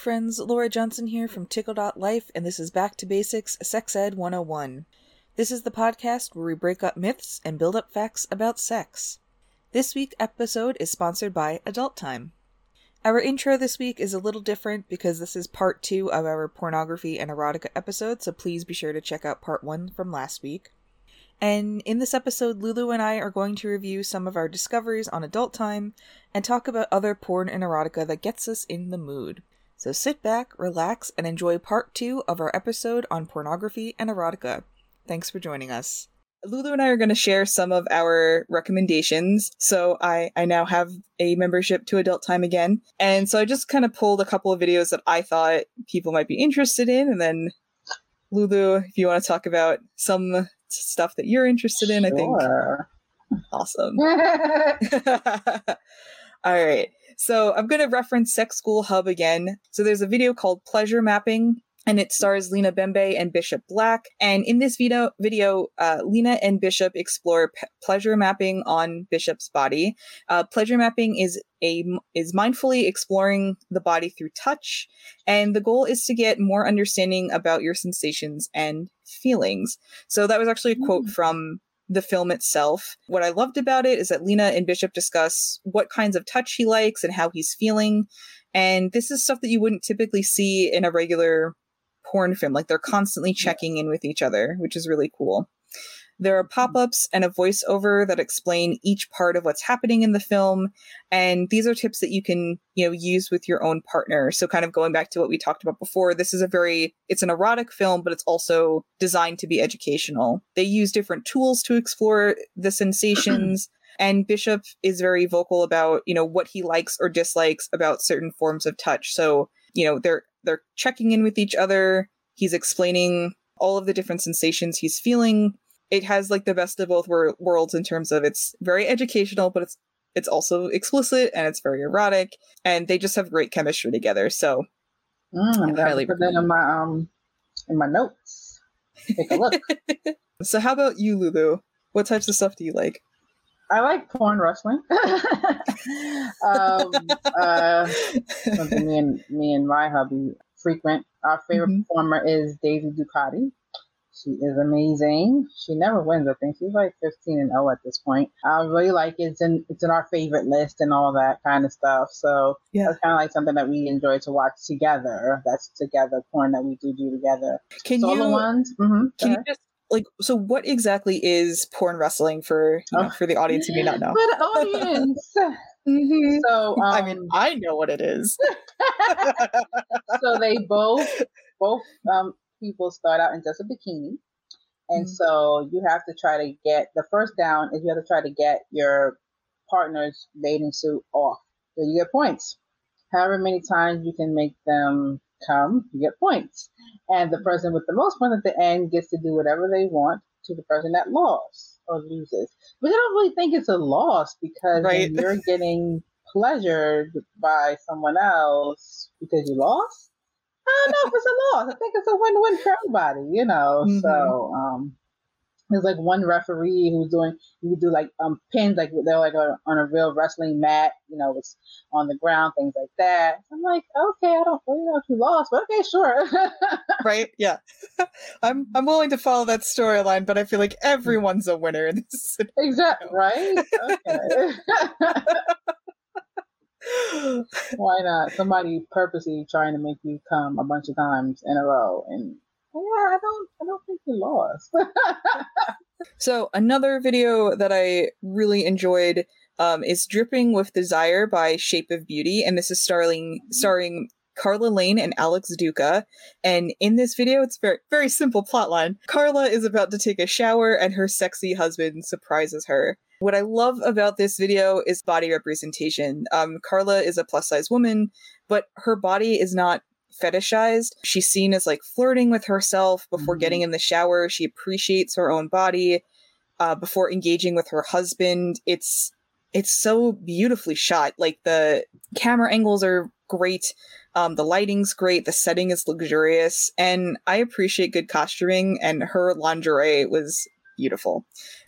Friends. Laura Johnsen here from Tickle.life, and this is Back to Basics Sex Ed 101. This is the podcast where we break up myths and build up facts about sex. This week's episode is sponsored by Adult Time. Our intro this week is a little different because this is part two of our pornography and erotica episode, so please be sure to check out part one from last week. And in this episode, Lulu and I are going to review some of our discoveries on Adult Time and talk about other porn and erotica that gets us in the mood. So sit back, relax, and enjoy part two of our episode on pornography and erotica. Thanks for joining us. Lulu and I are going to share some of our recommendations. So I, I now have a membership to Adult Time again. And so I just kind of pulled a couple of videos that I thought people might be interested in. And then Lulu, if you want to talk about some stuff that you're interested in, I think. Awesome. All right. So I'm going to reference Sex School Hub again. So there's a video called Pleasure Mapping and it stars Lina Bembe and Bishop Black. And in this video, video uh, Lina and Bishop explore p- pleasure mapping on Bishop's body. Uh, pleasure mapping is a is mindfully exploring the body through touch, and the goal is to get more understanding about your sensations and feelings. So that was actually a quote from the film itself. What I loved about it is that Lina and Bishop discuss what kinds of touch he likes and how he's feeling. And this is stuff that you wouldn't typically see in a regular porn film. Like they're constantly checking in with each other, which is really cool. There are pop ups and a voiceover that explain each part of what's happening in the film. And these are tips that you can, you know, use with your own partner. So kind of going back to what we talked about before, this is a very, it's an erotic film, but it's also designed to be educational. They use different tools to explore the sensations. and Bishop is very vocal about, you know, what he likes or dislikes about certain forms of touch. So, you know, they're, they're checking in with each other. He's explaining all of the different sensations he's feeling it has like the best of both wor- worlds in terms of it's very educational, but it's it's also explicit and it's very erotic, and they just have great chemistry together. So mm, I'm highly put that in my um in my notes. Take a look. so how about you, Lulu? What types of stuff do you like? I like porn wrestling. um, uh, something me and me and my hubby frequent. Our favorite mm-hmm. performer is Daisy Ducati. She is amazing. She never wins. I think she's like 15 and 0 at this point. I really like it. It's in it's in our favorite list and all that kind of stuff. So yeah, it's kind of like something that we enjoy to watch together. That's together porn that we do do together. Can Solo you ones? Mm-hmm. Can you just like so what exactly is porn wrestling for you know, oh. for the audience who may not know for the audience mm-hmm. so um, i mean i know what it is so they both both um, people start out in just a bikini. And mm-hmm. so you have to try to get the first down is you have to try to get your partner's bathing suit off. So you get points. However many times you can make them come, you get points. And the person with the most points at the end gets to do whatever they want to the person that lost or loses. But I don't really think it's a loss because right. you're getting pleasured by someone else because you lost. I don't know if it's a loss. I think it's a win-win for everybody, you know. Mm-hmm. So um, there's like one referee who's doing you do like um pins like they're like a, on a real wrestling mat, you know, it's on the ground, things like that. I'm like, okay, I don't really know if you lost, but okay, sure. right? Yeah, I'm I'm willing to follow that storyline, but I feel like everyone's a winner in this. Scenario. Exactly. Right. Okay. Why not? Somebody purposely trying to make you come a bunch of times in a row, and yeah, I don't, I don't think you lost. so another video that I really enjoyed um, is "Dripping with Desire" by Shape of Beauty, and this is starring starring Karla Lane and Alex Ducca. And in this video, it's very very simple plotline. Karla is about to take a shower, and her sexy husband surprises her. What I love about this video is body representation. Um, Karla is a plus size woman, but her body is not fetishized. She's seen as like flirting with herself before mm-hmm. getting in the shower. She appreciates her own body uh, before engaging with her husband. It's it's so beautifully shot. Like the camera angles are great. Um, the lighting's great. The setting is luxurious, and I appreciate good costuming. And her lingerie was beautiful.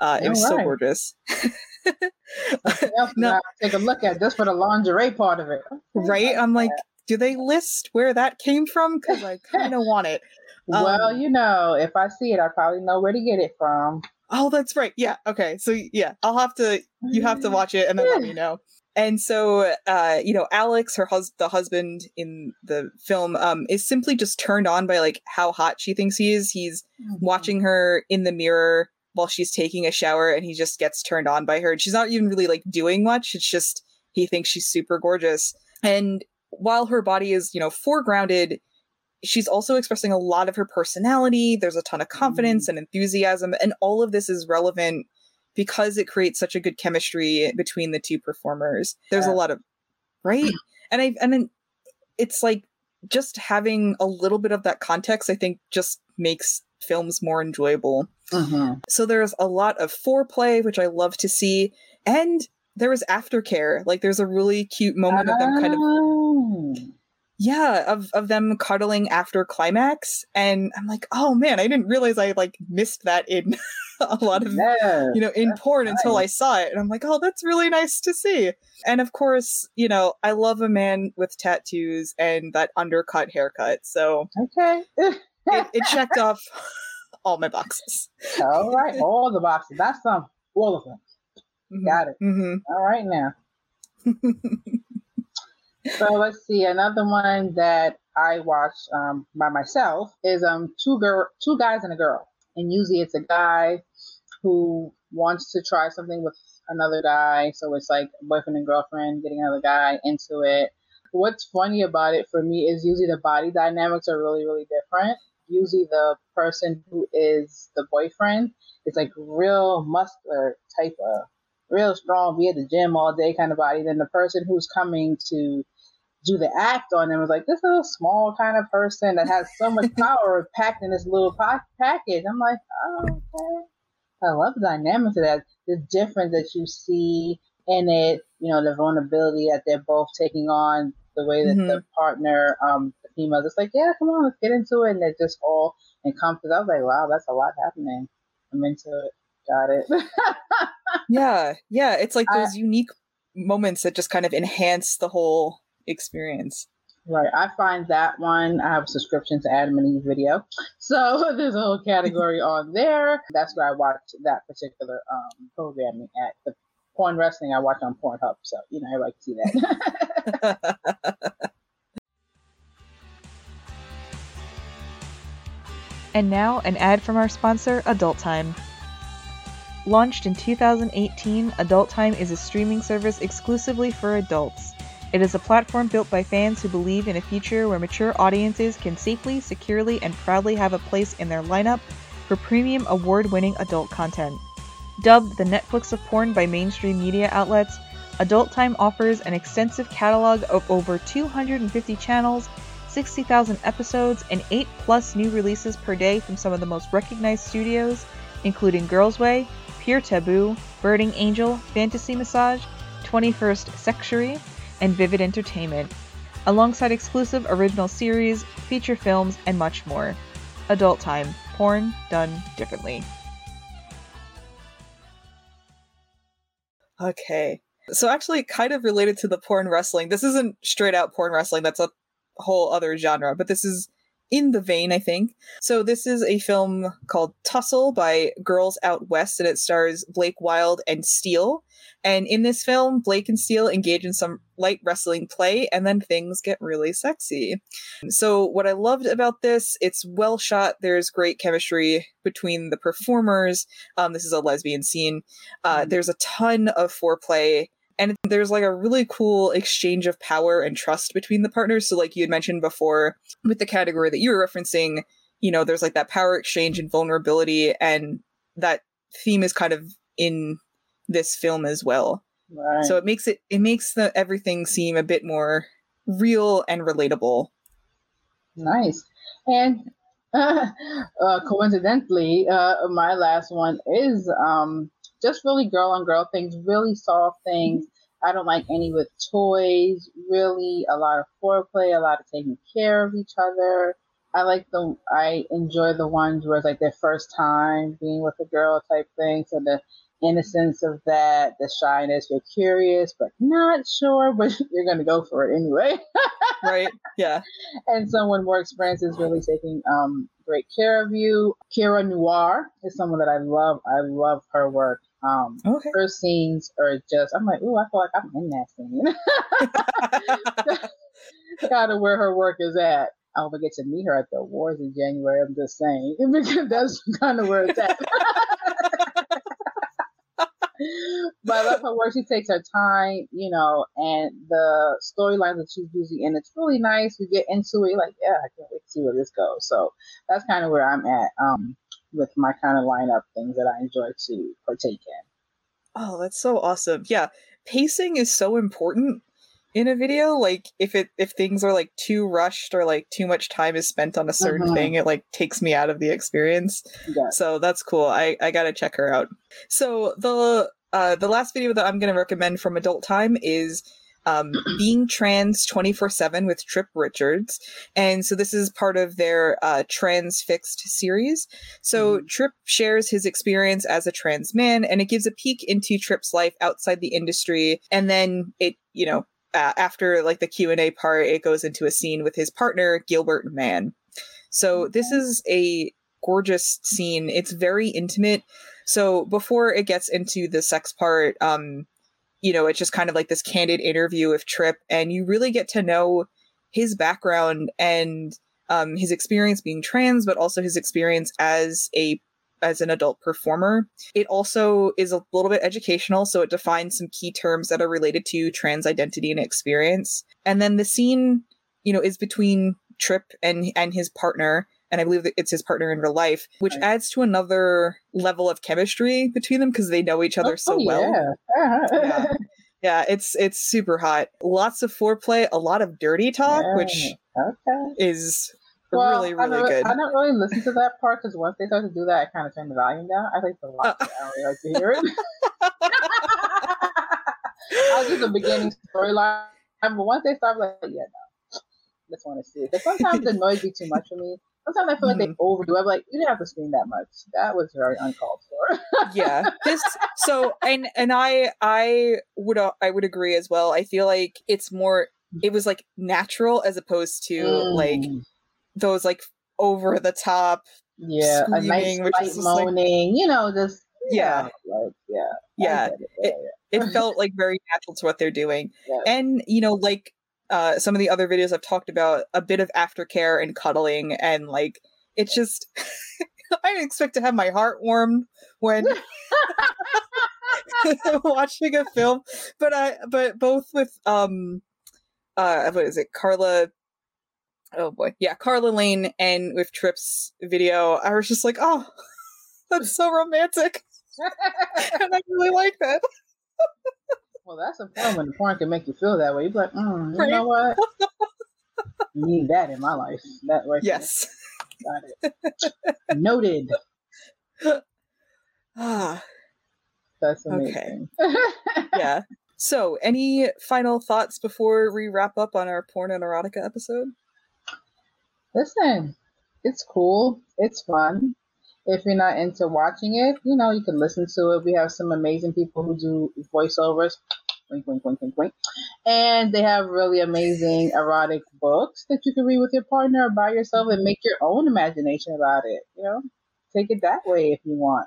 Uh, it was right. so gorgeous. now, take a look at just for the lingerie part of it. Right? I'm like, do they list where that came from? Because I kind of want it. well, Um, you know, if I see it, I probably know where to get it from. Oh, that's right. Yeah. Okay. So yeah, I'll have to. You have to watch it and then let me know. And so, uh, you know, Alex, her hus- the husband in the film, um, is simply just turned on by like how hot she thinks he is. He's watching her in the mirror while she's taking a shower, and he just gets turned on by her. And she's not even really like doing much. It's just he thinks she's super gorgeous. And while her body is, you know, foregrounded, she's also expressing a lot of her personality. There's a ton of confidence mm. and enthusiasm, and all of this is relevant because it creates such a good chemistry between the two performers. There's a lot of right, and I and then it's like just having a little bit of that context. I think just makes films more enjoyable. Mhm. So there's a lot of foreplay, which I love to see, and there was aftercare. Like there's a really cute moment of them kind of Oh. yeah of of them cuddling after climax and i'm like oh man i didn't realize i like missed that in a lot of you know in porn until i saw it and i'm like oh that's really nice to see and of course you know i love a man with tattoos and that undercut haircut so Okay. it, it checked off all my boxes All right. All the boxes. That's some. All of them. Mhm. Got it. Mhm. All right now. So let's see. Another one that I watch um, by myself is um two girl, two guys and a girl, and usually it's a guy who wants to try something with another guy. So it's like boyfriend and girlfriend getting another guy into it. What's funny about it for me is usually the body dynamics are really really different. Usually the person who is the boyfriend is like real muscular type of real strong, be at the gym all day kind of body. Then the person who's coming to do the act on them is like this little small kind of person that has so much power packed in this little po- package. I'm like, oh, okay. I love the dynamics of that. The difference that you see in it, you know, the vulnerability that they're both taking on, the way that the partner, um, the female, just like, yeah, come on, let's get into it, and they're just all encompassed. I was like, wow, that's a lot happening. I'm into it. Got it. yeah yeah it's like I- those unique moments that just kind of enhance the whole experience Right. I find that one. I have a subscription to Adam and Eve video. So there's a whole category on there. That's where I watch that particular um, programming at. The porn wrestling I watch on Pornhub. So, you know, I like to see that. And now, an ad from our sponsor, Adult Time. Launched in 2018, Adult Time is a streaming service exclusively for adults. It is a platform built by fans who believe in a future where mature audiences can safely, securely, and proudly have a place in their lineup for premium award winning adult content. Dubbed the Netflix of porn by mainstream media outlets, Adult Time offers an extensive catalog of over 250 channels 60,000 episodes, and 8 plus new releases per day from some of the most recognized studios, including Girlsway, Pure Taboo, Burning Angel, Fantasy Massage, 21st Sextury, and Vivid Entertainment, alongside exclusive original series, feature films, and much more. Adult Time porn done differently. Okay. So actually kind of related to the porn wrestling. This isn't straight out porn wrestling. That's a whole other genre, but this is in the vein, I think. So this is a film called Tussle by Girls Out West and it stars Blake Wilde and Steele. And in this film, Blake and Steele engage in some light wrestling play and then things get really sexy. So what I loved about this, it's well shot. There's great chemistry between the performers. Um, this is a lesbian scene. Uh, Mhm. There's a ton of foreplay, and there's like a really cool exchange of power and trust between the partners. So, like you had mentioned before, with the category that you were referencing, you know, there's like that power exchange and vulnerability, and that theme is kind of in this film as well. right. So it makes it it makes the everything seem a bit more real and relatable. Nice. And uh, coincidentally, uh, my last one is um, just really girl on girl things, really soft things. I don't like any with toys, really a lot of foreplay, a lot of taking care of each other. I like the, I enjoy the ones where it's like their first time being with a girl type thing. So the innocence of that, the shyness. You're curious, but not sure, but you're going to go for it anyway. right. Yeah. And someone more experienced is really taking um, great care of you. Kira Noir is someone that I love. I love her work. Um, okay. Her scenes are just, I'm like, ooh, I feel like I'm in that scene. kind of where her work is at. I'll get to meet her at the awards in January. I'm just saying, because that's kind of where it's at. but I love her work. She takes her time, you know, and the storylines that she's using, and it's really nice. We get into it, like, yeah, I can't wait to see where this goes. So that's kind of where I'm at um, with my kind of lineup things that I enjoy to partake in. Oh, that's so awesome. Yeah, pacing is so important in a video like if it if things are like too rushed or like too much time is spent on a certain uh-huh. thing it like takes me out of the experience yeah. so that's cool i i gotta check her out so the uh the last video that i'm gonna recommend from adult time is um, being trans 24 7 with Trip Richards. And so this is part of their uh, Transfixed series. So mm-hmm. Trip shares his experience as a trans man and it gives a peek into Trip's life outside the industry. And then it, you know, uh, after like the q&a part it goes into a scene with his partner gilbert mann so this is a gorgeous scene it's very intimate so before it gets into the sex part um you know it's just kind of like this candid interview with trip and you really get to know his background and um, his experience being trans but also his experience as a as an adult performer. It also is a little bit educational, so it defines some key terms that are related to trans identity and experience. And then the scene, you know, is between Trip and and his partner, and I believe that it's his partner in real life, which right. adds to another level of chemistry between them because they know each other oh, so yeah. well. yeah. Yeah, it's it's super hot. Lots of foreplay, a lot of dirty talk, yeah. which okay. is well, really, really I good. I don't really listen to that part because once they start to do that, I kind of turn the volume down. I think the last uh, I like to hear it. I'll do the beginning storyline, but once they start, like, yeah, no, just want to see it. Because sometimes the noise be too much for me. Sometimes I feel like mm-hmm. they overdo. I'm like, you didn't have to scream that much. That was very uncalled for. yeah, this. So, and and I I would uh, I would agree as well. I feel like it's more. It was like natural as opposed to mm. like those like over the top yeah a nice which moaning like, you know just yeah yeah like, yeah yeah it, it, it, felt like very natural to what they're doing yeah. and you know like uh some of the other videos i've talked about a bit of aftercare and cuddling and like it's just i expect to have my heart warmed when watching a film. But i but both with um uh what is it? Karla oh boy, yeah, Karla Lane and with Trips video, I was just like, oh, that's so romantic, and I really like that. Well, that's a problem when the porn can make you feel that way. You're like, mm, you right? know what? you need that in my life. That right. Yes. Got it. Noted. Ah. That's amazing. Okay. yeah. So, any final thoughts before we wrap up on our porn and erotica episode? listen, it's cool. It's fun. If you're not into watching it, you know, you can listen to it. We have some amazing people who do voiceovers. Wink, wink, wink, wink, wink. And they have really amazing erotic books that you can read with your partner or by yourself and make your own imagination about it. You know, take it that way if you want.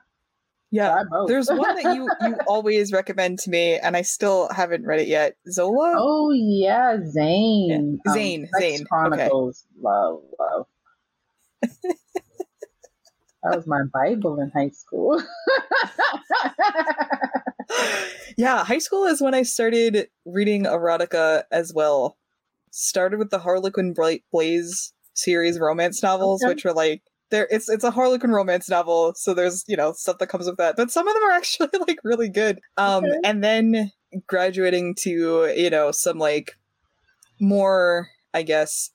Yeah, there's one that you you always recommend to me, and I still haven't read it yet. Zola. Oh yeah, Zane. Yeah. Zane. Um, Zane. Chronicles. Okay. Love, love. that was my Bible in high school. yeah, high school is when I started reading erotica as well. Started with the Harlequin Blaze series romance novels, okay. which were like there it's it's a harlequin romance novel so there's you know stuff that comes with that but some of them are actually like really good um okay. and then graduating to you know some like more i guess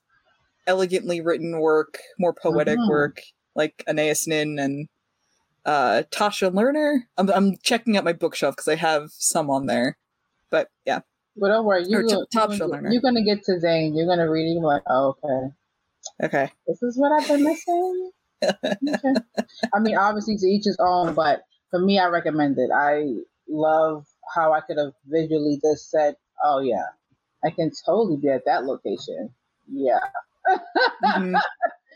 elegantly written work more poetic uh-huh. work like Anais Nin and uh Tobsha Learner i'm, I'm checking out my bookshelf because i have some on there but yeah but don't worry you, t- you're, you're gonna get to zane you're gonna read it like oh, okay okay this is what i've been missing okay. I mean, obviously to each his own, but for me, I recommend it. I love how I could have visually just said, "Oh yeah, I can totally be at that location." Yeah. Mm-hmm.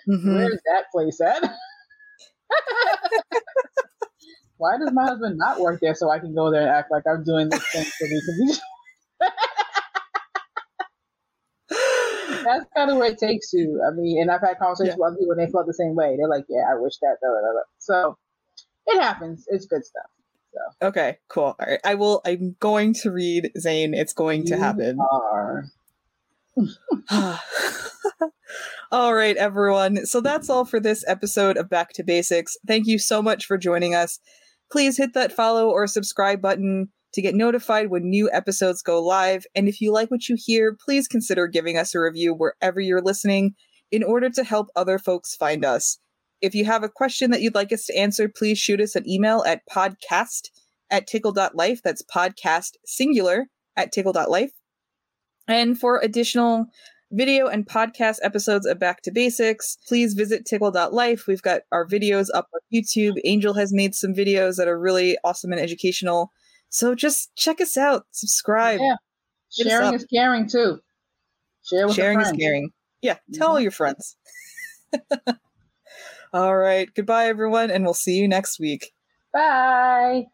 Mm-hmm. Where's that place at? Why does my husband not work there so I can go there and act like I'm doing this thing for me? That's kind of where it takes you. I mean, and I've had conversations yeah. with other people and they felt the same way. They're like, "Yeah, I wish that." Blah, blah, blah. So it happens. It's good stuff. So. Okay, cool. All right, I will. I'm going to read Zane. It's going to happen. Are. all right, everyone. So that's all for this episode of Back to Basics. Thank you so much for joining us. Please hit that follow or subscribe button to get notified when new episodes go live. And if you like what you hear, please consider giving us a review wherever you're listening in order to help other folks find us. If you have a question that you'd like us to answer, please shoot us an email at podcast at tickle.life. That's podcast singular at tickle.life. And for additional video and podcast episodes of Back to Basics, please visit tickle.life. We've got our videos up on YouTube. Angel has made some videos that are really awesome and educational. So just check us out, subscribe. Yeah. Sharing is caring too. Share with Sharing is caring. Yeah, tell mm-hmm. all your friends. all right. Goodbye, everyone, and we'll see you next week. Bye.